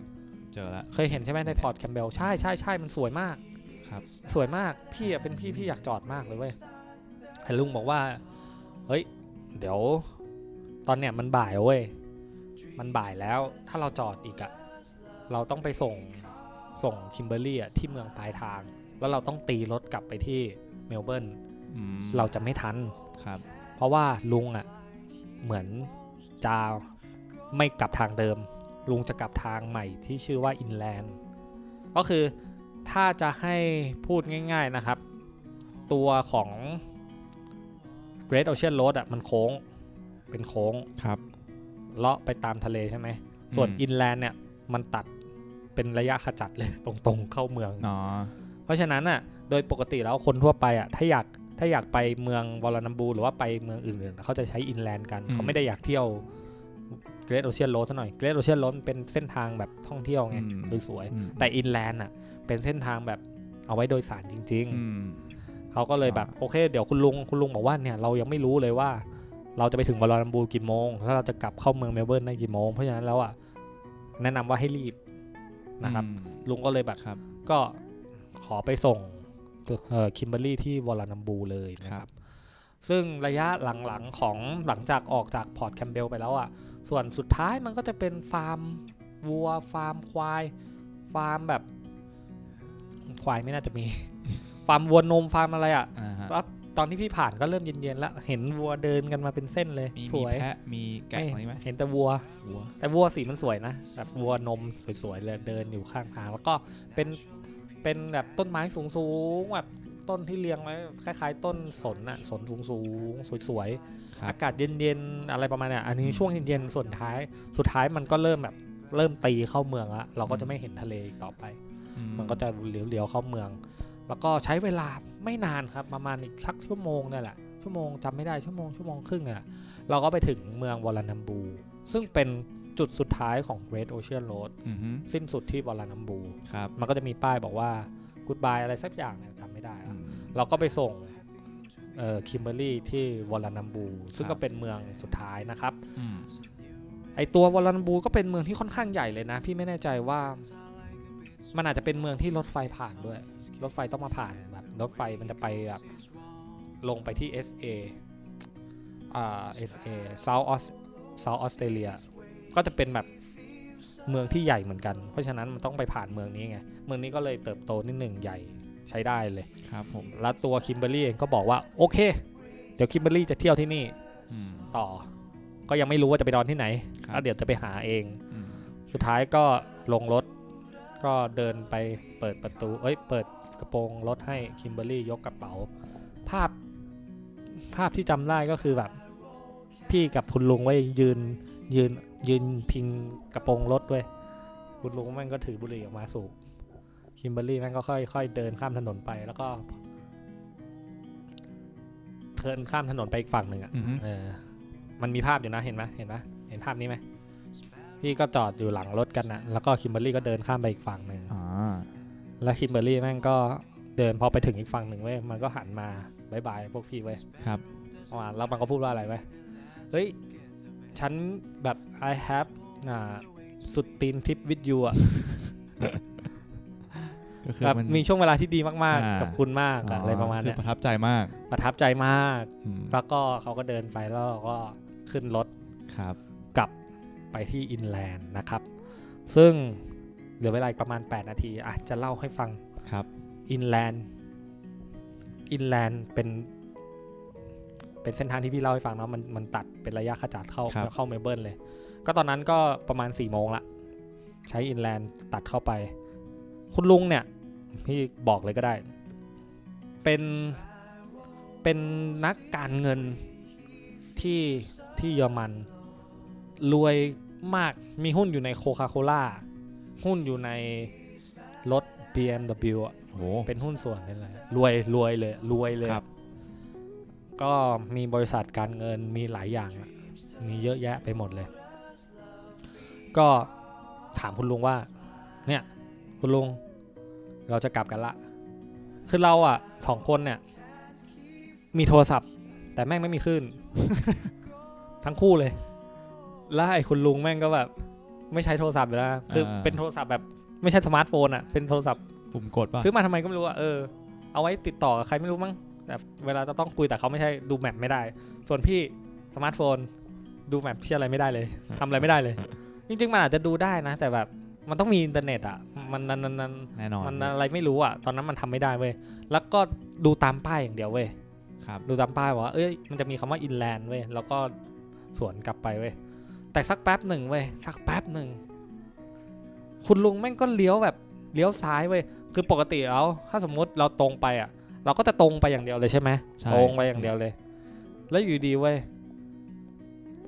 เจอแล้ว เคยเห็นใช่ไหมใน Port Campbell ใช่ใช่ใช่มันสวยมากครับ สวยมากพี่อะเป็นพี่พี่อยากจอดมากเลยเว้ยแต่ลุงบอกว่า เฮ้ย เดี๋ยว ตอนเนี้ยมันบ่ายแล้วเว้ยมันบ่ายแล้ว ถ้าเราจอดอีกอะเราต้องไปส่งส่งคิมเบอร์รี่อะที่เมืองปลายทาง แล้วเราต้องตีรถกลับไปที่เมลเบิร์นอืมเราจะไม่ทัน ครับ เพราะว่าลุงอะเหมือน จะไม่กลับทางเดิม ลุงจะกลับทางใหม่ที่ชื่อว่า inland ก็คือถ้าจะให้พูดง่าย ๆนะครับ ตัวของ Great Ocean Road อะมันโค้งเป็นโค้งครับเลาะไปตามทะเลใช่ไหม ส่วนอืม inland เนี่ยมันตัดเป็นระยะขจัดเลยตรงๆเข้าเมืองอ๋อเพราะฉะนั้นอะโดยปกติแล้วคนทั่วไปอะถ้าอยาก ถ้าอยากไปเมือง Warrnambool หรือว่าไปเมืองอื่นๆเขาจะใช้ inland กันอืมเขาไม่ได้อยากเที่ยวเกร t โอเชียนโรดซะหน่อยเกร t โอเชียนโรดเป็นเส้นทางแบบท่องเที่ยวไงอืมสวยอืมๆแต่ inland อะเป็นเส้นทางแบบเอาไว้โดยสารจริงอืมๆเขาก็เลยแบบอ่าโอเค เดี๋ยวคุณลุงคุณลุงบอกว่าเนี่ยเรายังไม่รู้เลยว่า เราจะไปถึง Warrnambool กี่โมงแล้วเราจะกลับเข้าเมืองเมลเบิร์นได้กี่โมงเพราะฉะนั้นแล้วอะแนะนำว่าให้รีบนะครับอืมลุงก็เลยแบบครับก็ขอไปส่งเอ่อ คิมเบอร์รี่ที่ Warrnambool เลยนะคครับซึ่งระยะหลังๆของหลังจากออกจาก Port Campbell ไปแล้วอะ ส่วนสุดท้ายมันก็จะเป็นฟาร์มวัว ฟาร์มควาย ฟาร์มแบบ ควายไม่น่าจะมี ฟาร์มวัวนมฟาร์มอะไรอะอ่าฮะแล้วตอนที่พี่ผ่านก็เริ่มเย็นๆแล้ว เห็นวัวเดินกันมาเป็นเส้นเลยมีสมีวยแพะมีแกะไม่อะไรไหมเห็นแต่วัววัว แต่วัวสีมันสวยนะแบบวัวนมสวยๆเลยเดินอยู่ข้างทางแล้วก็เป็น เป็นแบบต้นไม้สูงๆแบบต้นที่เรียงไว้คล้ายๆ ต้นสนอะสนสูงๆสวยๆครับอากาศเย็นๆอะไรประมาณเนี้ยอันนี้อืมช่วงเย็นๆส่วนท้าย สุดท้ายมันก็เริ่มแบบเริ่มตีเข้าเมืองละเราก็อืจะมไม่เห็นทะเลอีกต่อไปอืมันก็จะเลี้ยวๆเข้าเมือง แล้วก็ใช้เวลาไม่นานครับประมาณอีกสักชั่วโมงนี่แหละชั่วโมงจำไม่ได้ชั่วโมงชั่วโมงครึ่งอะเราก็ไปถึงเมืองวอลลันัมบู ซึ่งเป็น จุดสุดท้ายของ Great Ocean Road อือฮึสิ้นสุดที่วอลลันัมบูครับมันก็จะมีป้ายบอกว่า Goodbye อะไรสักอย่างเนี่ยจำไม่ได้อืละมเราก็ไปส่งเอ่อคิมเบอร์รี่ที่ Warrnambool ครับซึ่งก็เป็นเมืองสุดท้ายนะครับอืมไอตัว Warrnambool ก็เป็นเมืองที่ค่อนข้างใหญ่เลยนะ พี่ไม่แน่ใจว่า มันอาจจะเป็นเมืองที่รถไฟผ่านด้วย รถไฟต้องมาผ่านแบบรถไฟมันจะไปแบบลงไปที่ SA อ่า SA South Aus South Australia ก็จะเป็นแบบเมืองที่ใหญ่เหมือนกัน เพราะฉะนั้นมันต้องไปผ่านเมืองนี้ไง เมืองนี้ก็เลยเติบโตนิดหนึ่งใหญ่ใช้ได้เลยครับผมแล้วตัวคิมเบอร์รี่เองก็บอกว่าโอเค เดี๋ยวคิมเบอร์รี่จะเที่ยวที่นี่อืมต่อ ก็ยังไม่รู้ว่าจะไปนอนที่ไหนครับแล้วเดี๋ยวจะไปหาเองอืมสุดท้ายก็ลงรถ ก็เดินไปเปิดประตู เอ้ย เปิดกระโปรงรถให้คิมเบอร์รี่ยกกระเป๋า ภาพภาพที่จำได้ก็คือแบบ พี่กับคุณลุงไว้ยืนยืน ยืนพิงกระโปรงรถด้วยคุณลุงแม่งก็ถือบุหรี่ออกมาสูบคิมเบอร์รี่แม่งก็ค่อยๆเดินข้ามถนนไปแล้วก็เดินข้ามถนนไปอีกฝั่งหนึ่งอะอือฮึเออ มันมีภาพอยู่นะเห็นไหมเห็นไหมเห็นภาพนี้ไหมพี่ก็จอดอยู่หลังรถกันนะแล้วก็คิมเบอร์รี่ก็เดินข้ามไปอีกฝั่งหนึ่งอ่าแล้วคิมเบอร์รี่แม่งก็เดินพอไปถึงอีกฝั่งหนึ่งเว้ยมันก็หันมา bye bye พวกพี่เว้ยครับประมาณแล้วมันก็พูดว่าอะไรเว้ยเฮ้ย ฉันแบบ I have อ่าสุดตีนทริปวิดยูอะก็คือแบบมัน มีช่วงเวลาที่ดีมากอ่า ๆ กับคุณมากอะอะไรประมาณคืเนี้ยประทับใจมากประทับใจมากอืมแล้วก็เขาก็เดินไปแล้วเราก็ขึ้นรถ ครับกลับไปที่อินแลนด์นะครับ ซึ่งเหลือเวลาอีกประมาณ 8 นาทีอะจะเล่าให้ฟังครับ inland inland เป็น เป็นเส้นทางที่พี่เล่าให้ฟังเนาะมันมันตัดเป็นระยะขจัดเข้าครับเข้าเมลเบิร์นเลย ก็ตอนนั้นก็ประมาณ4ี่โมงละใช้ inland ตัดเข้าไป คุณลุงเนี่ย พี่บอกเลยก็ได้ เป็นเป็นนักการเงินที่ที่เยอรมัน รวยมากมีหุ้นอยู่ในโคคาโคล่าหุ้นอยู่ในรถ BMW อะโหเป็นหุ้นส่วนนี่แหละรวยรวยเลย รวยเลยครับ ก็มีบริษัทการเงินมีหลายอย่างอะมีเยอะแยะไปหมดเลย ก็ถามคุณลุงว่า เนี่ย คุณลุงเราจะกลับกันละ คือเราอะสองคนเนี่ย มีโทรศัพท์ แต่แม่งไม่มีคลื่น ทั้งคู่เลย แล้วไอ้คุณลุงแม่งก็แบบ ไม่ใช้โทรศัพท์อยู่แล้วนะคืออาเป็นโทรศัพท์แบบไม่ใช่สมาร์ทโฟนอะ เป็นโทรศัพท์ปุ่มกดป่ะ ซื้อมาทำไมก็ไม่รู้อะเออ เอาไว้ติดต่อกับใครไม่รู้มั้ง แต่เวลาจะต้องคุยแต่เขาไม่ใช่ดู map ไม่ได้ ส่วนพี่สมาร์ทโฟน ดู map เชื่ออะไรไม่ได้เลยทำอะไรไม่ได้เลย จริงๆ มันอาจจะดูได้นะ แต่แบบมันต้องมีอินเทอร์เน็ตอะมันมันมันมันแน่นอนมันอะไรไม่รู้อะตอนนั้นมันทำไม่ได้เว้ย แล้วก็ดูตามป้ายอย่างเดียวเว้ยครับดูตามป้ายว่า เอ้ย มันจะมีคำว่าอินแลนด์เว้ย แล้วก็สวนกลับไปเว้ย แต่สักแป๊บหนึ่งเว้ย สักแป๊บหนึ่ง คุณลุงแม่งก็เลี้ยวแบบเลี้ยวซ้ายเว้ย คือปกติแล้วถ้าสมมุติเราตรงไปอะ เราก็จะตรงไปอย่างเดียวเลยใช่ไหมใช่ตรงไปอย่างเดียวเลย แล้วอยู่ดีเว้ย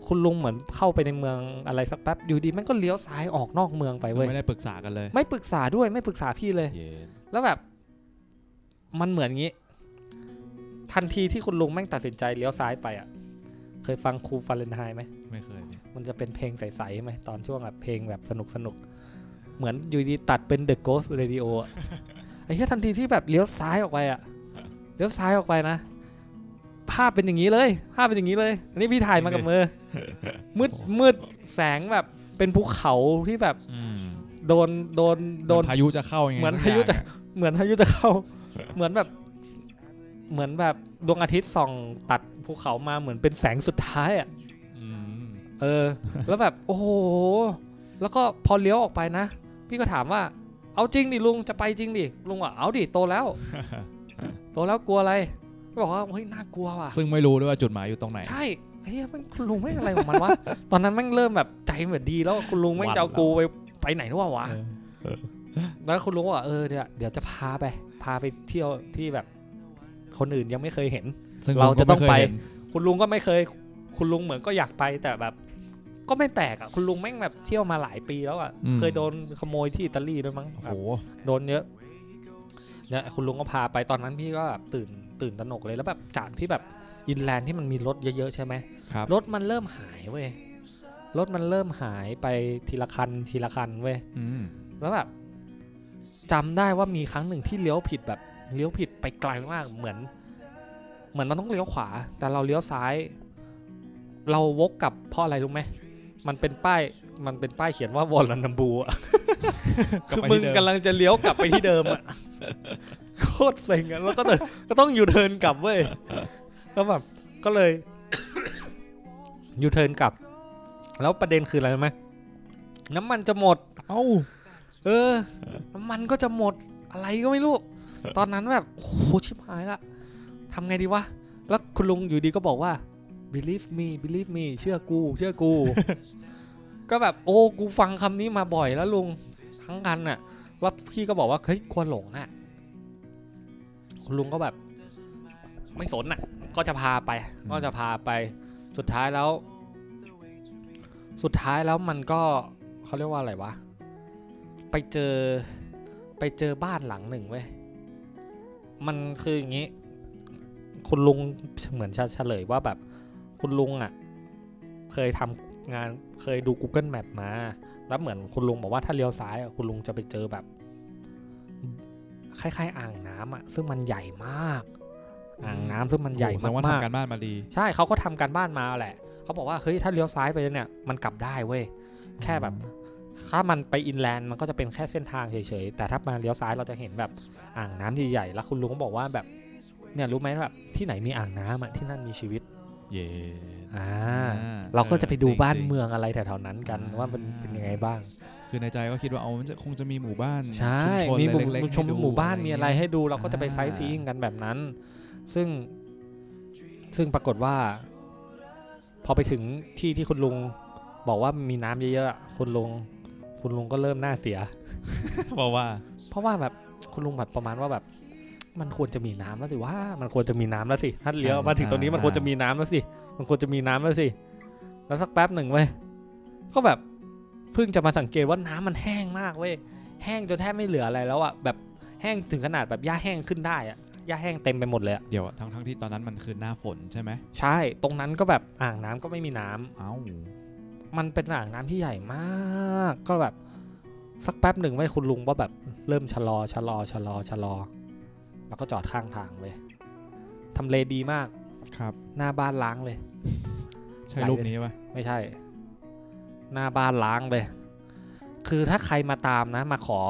คุณลุงเหมือนเข้าไปในเมืองอะไรสักแป๊บอยู่ดีแม่งก็เลี้ยวซ้ายออกนอกเมืองไปคือเว้ยไม่ได้ปรึกษากันเลย ไม่ปรึกษาด้วยไม่ปรึกษาพี่เลยเย็นแล้วแบบ มันเหมือนงี้ ทันทีที่คุณลุงแม่งตัดสินใจเลี้ยวซ้ายไปอะ เคยฟังครูฟาเรนไฮต์ไหมไม่เคยพี่มันจะเป็นเพลงใสๆไหมตอนช่วงแบบเพลงแบบสนุกสนุกๆเหมือนอยู่ดีตัดเป็น The Ghost Radio อะไอ้เหี้ยทันทีที่แบบเลี้ยวซ้ายออกไปอะ เลี้ยวซ้ายออกไปนะ ภาพเป็นอย่างนี้เลย ภาพเป็นอย่างนี้เลย อันนี้พี่ถ่ายมากับมือ มืดมืดแสงแบบเป็นภูเขาที่แบบอืมโดนโดนโดนเหมือพายุจะเข้ายังไงเหมือนสักพายุจะองเหมือนพายุจะเข้า เหมือนแบบเหมือนแบบดวงอาทิตย์ส่องตัดภูเขามาเหมือนเป็นแสงสุดท้ายอะอืมเออ แล้วแบบโอ้โห แล้วก็พอเลี้ยวออกไปนะ พี่ก็ถามว่า เอาจริงดิลุงจะไปจริงดิลุงอะเอาดิโตแล้ว โตแล้วกลัวอะไรบอกว่าเฮ้ยน่ากลัวว่ะซึ่งไม่รู้ด้วยว่าจุดหมายอยู่ตรงไหน ใช่เฮ้ยแม่งคุณลุงแม่งอะไรของมันวะตอนนั้นแม่งเริ่มแบบใจแบบดีแล้วคุณลุงแม่งจะเอากูไปไปไหนนู่นวะเออแล้วคุณลุงก็บอกเออเดี๋ยวเดี๋ยวจะพาไป พาไปเที่ยวที่แบบ คนอื่นยังไม่เคยเห็นซึ่งเราจะต้องไปม่เคยเห็นคุณลุงก็ไม่เคย คุณลุงเหมือนก็อยากไปแต่แบบ ก็ไม่แปลกอะคุณลุงแม่งแบบเที่ยวมาหลายปีแล้วอะเคยโดนขโมยที่อิตาลีด้วยมั้งโอ้แบโหบโดนเยอะ เนี่ยคุณลุงก็พาไปตอนนั้นพี่ก็แบบตื่นตื่นตระหนกเลยแล้วแบบจากที่แบบอินแลนด์ที่มันมีรถเยอะๆใช่ไหมครับรถมันเริ่มหายเว้ยรถมันเริ่มหายไปทีละคันทีละคันเว้ยอืมแล้วแบบจำได้ว่ามีครั้งหนึ่งที่เลี้ยวผิดแบบเลี้ยวผิดไปไกลมากเหมือน เหมือนมันต้องเลี้ยวขวา แต่เราเลี้ยวซ้าย เราวกกลับเพราะอะไรรู้ไหมมันเป็นป้ายมันเป็นป้ายเขียนว่าวอลลันบูอะคือมึงกำลังจะเลี้ยวกลับไปที่เดิมอะ โคตรเซ็งอะแล้วก็เลยก็ต้องยูเทิร์นกลับเว้ยแล้วแบบก็เลยยูเทิร์นกลับ แล้วประเด็นคืออะไรรู้ไหมน้ำมันจะหมด เอ้าเออ น้ำมันก็จะหมดอะไรก็ไม่รู้ ตอนนั้นแบบโอ้โหชิบหายละทำไงดีวะ แล้วคุณลุงอยู่ดีก็บอกว่า believe me believe me เชื่อกู เชื่อกู ก็แบบโอ้กูฟังคำนี้มาบ่อยแล้วลุงทั้งกันน่ะ แล้วพี่ก็บอกว่าเฮ้ยควรหลงอะคุณลุงก็แบบ ไม่สนอะ ก็จะพาไป ก็จะพาไป สุดท้ายแล้ว สุดท้ายแล้วมันก็เขาเรียกว่าอะไรวะ ไปเจอไปเจอบ้านหลังหนึ่งเว้ย มันคืออย่างนี้ คุณลุงเหมือนจะเฉลยว่าแบบ คุณลุงอะ เคยทำงานเคยดู Google Map มา แล้วเหมือนคุณลุงบอกว่าถ้าเลี้ยวซ้ายอะคุณลุงจะไปเจอแบบคล้ายๆ อ่างน้ำอะซึ่งมันใหญ่มาก อ่างน้ำซึ่งมันใหญ่โอ้โแสดงว่ามากทำการบ้านมาดีๆใช่เขาก็ทำการบ้านมาแหละเขาบอกว่าเฮ้ยถ้าเลี้ยวซ้ายไปเนี่ยมันกลับได้เว้ยแค่แบบถ้ามันไปอินแลนด์มันก็จะเป็นแค่เส้นทางเฉยๆ แต่ถ้ามาเลี้ยวซ้ายเราจะเห็นแบบอ่างน้ำใหญ่ๆ แล้วคุณลุงก็บอกว่าแบบเนี่ยรู้ไหมแบบที่ไหนมีอ่างน้ำอะที่นั่นมีชีวิต เย่อ่าอ่เราก็จะไปดูจริงๆบ้านเมืองอะไรแถวๆนั้นกันว่ามันเป็นยังไงบ้าง คือในใจก็คิดว่าเอามันจะคงจะมีหมู่บ้านใช่ชุมชนมีหมู่เล็กๆชมให้ดูหมู่บ้านมีอะไรให้ดูเราก็จะไปอ่าไซต์ซีอิงกันแบบนั้น ซึ่งซึ่งปรากฏว่า พอไปถึงที่ที่คุณลุงบอกว่ามีน้ำเยอะๆอะคุณลุงคุณลุงก็เริ่มหน้าเสีย เพราะว่า เพราะว่าแบบคุณลุงแบบประมาณว่าแบบ มันควรจะมีน้ำแล้วสิว่ามันควรจะมีน้ำแล้วสิถ้าเลี้ยวมาถึงตรงนี้มันควรจะมีน้ำแล้วสิมันควรจะมีน้ำแล้วสิแล้วสักแป๊บหนึ่งเว้ยก็แบบเพิ่งจะมาสังเกตว่าน้ำมันแห้งมากเว้ยแห้งจนแทบไม่เหลืออะไรแล้วอะแบบแห้งถึงขนาดแบบหญ้าแห้งขึ้นได้อะหญ้าแห้งเต็มไปหมดเลยอะเดี๋ยวทั้งทั้งที่ตอนนั้นมันคือหน้าฝนใช่ไหมใช่ ตรงนั้นก็แบบอ่างน้ำก็ไม่มีน้ำเอ้ามันเป็นอ่างน้ำที่ใหญ่มาก ก็แบบสักแป๊บหนึ่งไว้ยคุณลุงว่าแบบเริ่มชะลอชะลอชะลอชะลอ แล้วก็จอดข้างทางเลยทำเลดีมากครับ หน้าบ้านล้างเลย ใช่ไหลรูปเลยนี้ปะไม่ใช่ หน้าบ้านล้างเลย คือถ้าใครมาตามนะ มาขอ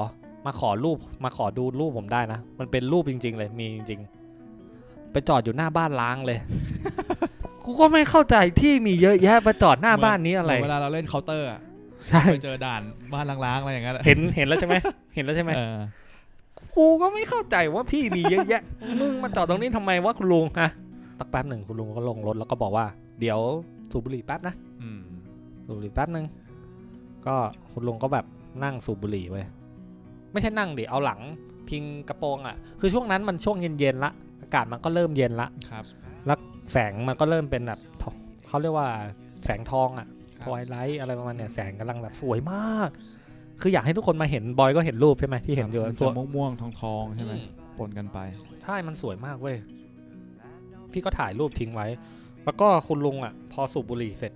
มาขอรูป มาขอดูรูปผมได้นะ มันเป็นรูปจริง ๆ เลยมีจริง ๆ ไปจอดอยู่หน้าบ้านล้างเลยกูก็ไม่เข้าใจที่มีเยอะแยะมาจอดหน้าบ้านนี้อะไรเหมืเวลาเราเล่นเคาน์เตอร์อะใช่ไปเจอด่านบ้านล้างๆอะไรอย่างเงี้ยเห็นเห็นแล้วใช่ไหมเห็นแล้วใช่ไหมเออ กูก็ไม่เข้าใจว่าพี่มีเยอะแยะ มึงมาจอดตรงนี้ทำไมวะคุณลุงฮะตักแป๊บหนึ่งคุณลุงก็ลงรถแล้วก็บอกว่า เดี๋ยวสูบบุหรี่แป๊บนะอืมสูบบุหรี่แป๊บหนึ่งก็คุณลุงก็แบบนั่งสูบบุหรี่ไว้ยไม่ใช่นั่งดิเอาหลังพิงกระโปรงอะ คือช่วงนั้นมันช่วงเย็นๆละากาศมันก็เริ่มเย็นละครับแสงมันก็เริ่มเป็นแบบทองเขาเรียกว่าแสงทองอะคทรับวายไลท์อะไรประมาณเนี่ยแสงกำลังแบบสวยมาก คืออยากให้ทุกคนมาเห็นบอยก็เห็นรูปใช่ไหมที่เห็นอยู่มันตัจะวม่วงๆทองๆใช่ไหมอืมปนกันไปใช่มันสวยมากเว้ยพี่ก็ถ่ายรูปทิ้งไว้ แล้วก็คุณลุงอะ พอสูบบุหรี่เสร็จ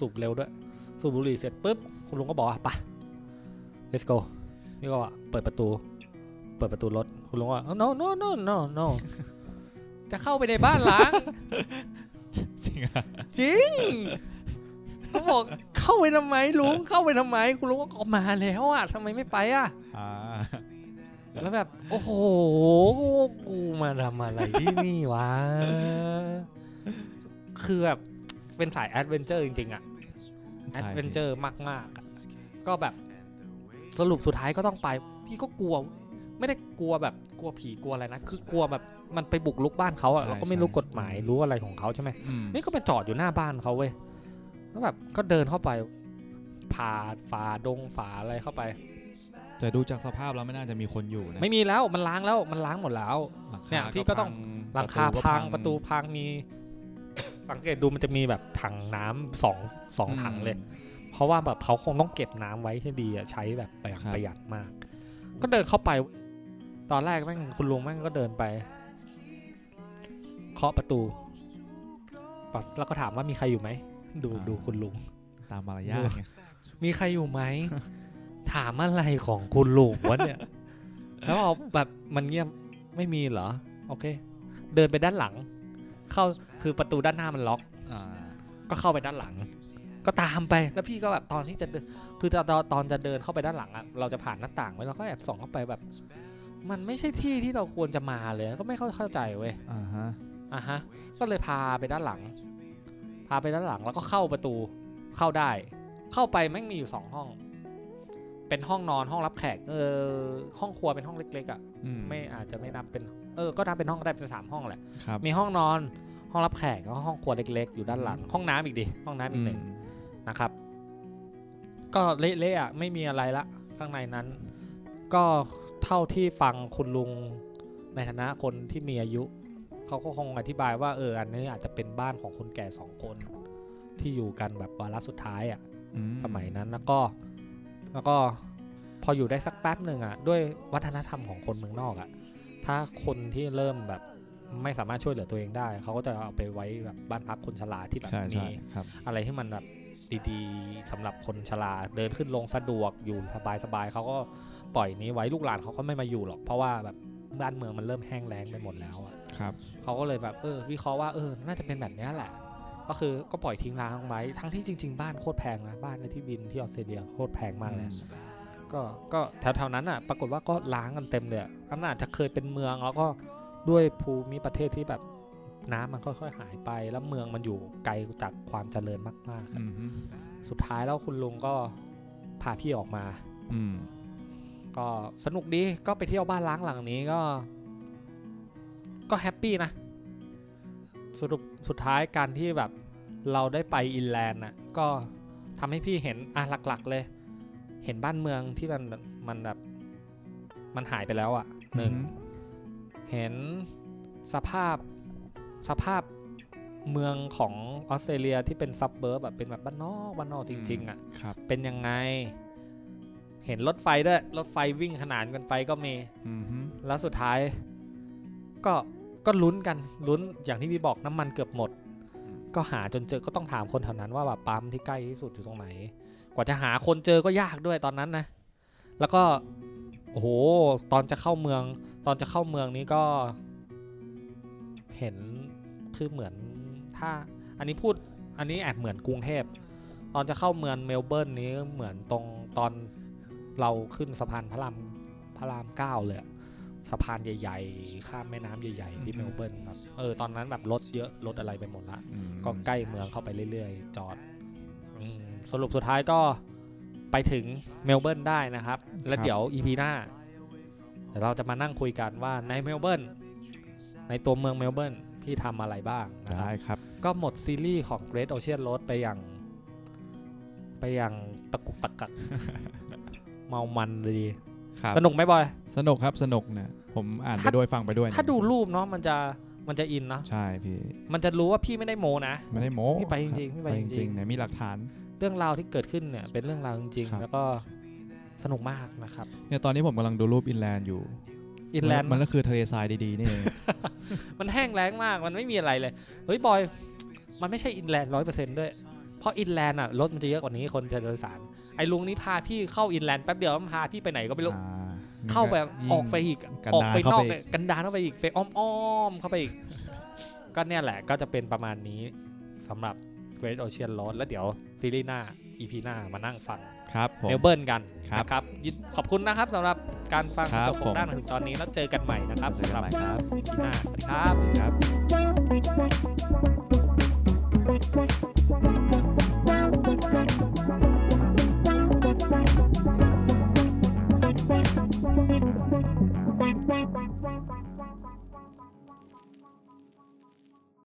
สูบเร็วด้วย สูบบุหรี่เสร็จปุ๊บคุณลุงก็บอกว่าไป let's go พี่ก็ว่าเปิดประตู เปิดประตูรถคุณลุงว่า no no no no no จะเข้าไปในบ้านร้าง จริงอะจริง ก็บอกเข้าไปทำไมลุงเข้าไปทำไมคุณลุงก็ออกมาแล้วอะทำไมไม่ไปอะอ่าแล้วแบบ โอ้โหกูมาทำอะไรที่นี่วะคือแบบเป็นสาย adventure จริงๆอะแอใช่ดเวนเจอร์มากๆอะก็แบบสรุปสุดท้ายก็ต้องไป พี่ก็กลัว ไม่ได้กลัวแบบกลัวผีกลัวอะไรนะ คือกลัวแบบมันไปบุกลุกบ้านเขาอะเราก็ไม่รู้กฎหมายรู้อะไรของเขาใช่ไหมอืมนี่ก็ไปจอดอยู่หน้าบ้านเขาเว้ย แล้วแบบก็เดินเข้าไปผ่าฝ่าดงฝ่าอะไรเข้าไป แต่ดูจากสภาพแล้วไม่น่าจะมีคนอยู่นะไม่มีแล้วมันล้างแล้วมันล้างหมดแล้วหลังเนี่คายพี่ก็ต้องหลังคาพังประตูพังมี สังเกตดูมันจะมีแบบถังน้ำสองสองถังเลย เพราะว่าแบบเขาคงต้องเก็บน้ำไว้ให้ดีอะใช้แบบประหยัดประหยัดมาก ก็เดินเข้าไป ตอนแรกแม่งคุณลุงแม่งก็เดินไปเคาะประตูปั๊บแล้วก็ถามว่ามีใครอยู่ไหม ดูดูคุณลุง ตามมารยาทไงมีใครอยู่ไหม ถามอะไรของคุณลุงวะเนี่ย แล้วเอาแบบมันเงียบไม่มีเหรอ โอเค เดินไปด้านหลัง เข้าคือประตูด้านหน้ามันล็อกอ่าก็เข้าไปด้านหลัง ก็ตามไปแล้วพี่ก็แบบตอนที่จะเดินคือตอนตอนจะเดินเข้าไปด้านหลังอะเราจะผ่านหน้าต่างไว้เราก็แอบส่องเข้าไปแบบ มันไม่ใช่ที่ที่เราควรจะมาเลย ก็ไม่เข้าเข้าใจเว้ยอ่าฮะอะฮะก็เลยพาไปด้านหลังพาไปด้านหลังแล้วก็เข้าประตูเข้าได้ เข้าไปแม่งมีอยู่สองห้อง เป็นห้องนอนห้องรับแขก เออ ห้องครัวเป็นห้องเล็กๆอะ่ะอืมไม่อาจจะไม่นับเป็น เออ ก็นับเป็นห้องก็ได้เป็นสามห้องแหละครับมีห้องนอนห้องรับแขกแล้วก็ห้องครัวเล็ก ๆ อยู่ด้านหลัง ห้องน้ำอีกดิห้องน้ำอีกหนึ่งอืมนะครับ ก็เละๆอะไม่มีอะไรละข้างในนั้น ก็เท่าที่ฟังคุณลุงในฐานะคนที่มีอายุ เขาก็คงอธิบายว่าเอออันนี้อาจจะเป็นบ้านของคนแก่สองคน ที่อยู่กันแบบวาระสุดท้ายอะอืสมัยนั้นแล้วก็ แล้วก็พออยู่ได้สักแป๊บหนึ่งอะ ด้วยวัฒนธรรมของคนเมืองนอกอะ ถ้าคนที่เริ่มแบบไม่สามารถช่วยเหลือตัวเองได้ เขาก็จะเอาไปไว้แบบบ้านพักคนชราที่แบบใช่มีใช่ครับอะไรที่มันแบบดีๆสำหรับคนชราเดินขึ้นลงสะดวกอยู่สบายๆเขาก็ปล่อยนี้ไว้ลูกหลานเขาก็ไม่มาอยู่หรอก เพราะว่าแบบ บ้านเมืองมันเริ่มแห้งแล้งไปหมดแล้วอะครับเขาก็เลยแบบเออวิเคราะห์ว่าเออน่าจะเป็นแบบเนี้ยแหละ ก็คือก็ปล่อยทิ้งร้างไว้ทั้งที่จริง ๆ บ้านโคตรแพงนะบ้านในที่ดินที่ออสเตรเลียโคตรแพงมากเลยก็ก็แถวๆนั้นอะปรากฏว่าก็ล้างกันเต็มเลยอะอันนั้นอาจจะเคยเป็นเมืองแล้วก็ด้วยภูมิประเทศที่แบบน้ำมันค่อยๆหายไปแล้วเมืองมันอยู่ไกลจากความเจริญมากๆอะอืมฮึสุดท้ายแล้วคุณลุงก็พาพี่ออกมา อืม ก็สนุกดีก็ไปเที่ยวบ้านร้างหลังนี้ก็ ก็ happy นะสรุปสุดท้ายการที่แบบเราได้ไป inland น่ะก็ทำให้พี่เห็นอะหลัก ๆ เลย เห็นบ้านเมืองที่มันมันแบบมันหายไปแล้วอะหนึ่งเห็นสภาพสภาพเมืองของออสเตรเลียที่เป็น suburb แบบเป็นแบบบ้านนอกบ้านนอกจริง ๆอะครับเป็นยังไง เห็นรถไฟด้วย รถไฟวิ่งขนานกันไปก็มีอืมฮึแล้วสุดท้าย ก็ก็ลุ้นกันลุ้นอย่างที่พี่บอกน้ำมันเกือบหมด ก็หาจนเจอก็ต้องถามคนแถวนั้นว่าแบบปั๊มที่ใกล้ที่สุดอยู่ตรงไหน กว่าจะหาคนเจอก็ยากด้วยตอนนั้นนะ แล้วก็โอ้โหตอนจะเข้าเมือง ตอนจะเข้าเมืองนี้ก็ เห็นคือเหมือนถ้า อันนี้พูดอันนี้แอบเหมือนกรุงเทพตอนจะเข้าเมืองเมลเบิร์นนี้เหมือนตรงตอน เราขึ้นสะพานพระรามพระรามเก้าเลยอะสะพานใหญ่ๆ ข้ามแม่น้ำใหญ่ๆ ที่เมลเบิร์นแบบเออตอนนั้นแบบรถเยอะรถอะไรไปหมดละอืมก็ใกล้เมืองเข้าไปเรื่อยๆ จอดอมสรุปสุดท้ายก็ไปถึงเมลเบิร์นได้นะครับ แล้วเดี๋ยว EP หน้าเดี๋ยวเราจะมานั่งคุยกันว่าในเมลเบิร์นในตัวเมืองเมลเบิร์นพี่ทำอะไรบ้างนะครับได้ครับ ก็หมดซีรีส์ของ Great Ocean Road ไปอย่าง ไปอย่างตะกุกตะกัก เมามันเลยดีครับสนุกไหมบอย สนุกครับสนุกเนี่ยผมอ่านไปถ้าด้วยฟังไปด้วยถ้าดูรูปเนาะมันจะมันจะอินเนาะใช่พี่มันจะรู้ว่าพี่ไม่ได้โมนะไม่ได้โม้พี่ไปจริงๆพี่ไปจริงๆๆไหนมีหลักฐานเรื่องราวที่เกิดขึ้นเนี่ยเป็นเรื่องราวจริงครับๆแล้วก็สนุกมากนะครับเนี่ยตอนนี้ผมกำลังดูรูปอินแลนด์อยู่inland มันก็คือทะเลทรายดีๆนี่เองมันแห้งแล้งมากมันไม่มีอะไรเลยเฮ้ยบอย มันไม่ใช่ inland ร้อยเปอร์เซ็นต์ด้วย เพราะ inland อะรถมันจะเยอะกว่านี้คนจะโดยสาร ไอ้ลุงนี่พาพี่เข้า inland แป๊บเดียวมันพาพี่ไปไหนก็ไม่รู้เข้าไปออกไปอีกออกไปนอกไปกันดานเข้าไปอีกไปอ้อมๆเข้าไปอีก ก็เนี่ยแหละก็จะเป็นประมาณนี้สำหรับ Great Ocean Road แล้วเดี๋ยวซีรีส์หน้า EP หน้ามานั่งฟังครับเมลเบิร์นกันนะครับขอบคุณนะครับสำหรับการฟังจบของด้านถึงตอนนี้แล้วเจอกันใหม่นะครับสำหรับ EP หน้าสวัสดีครับ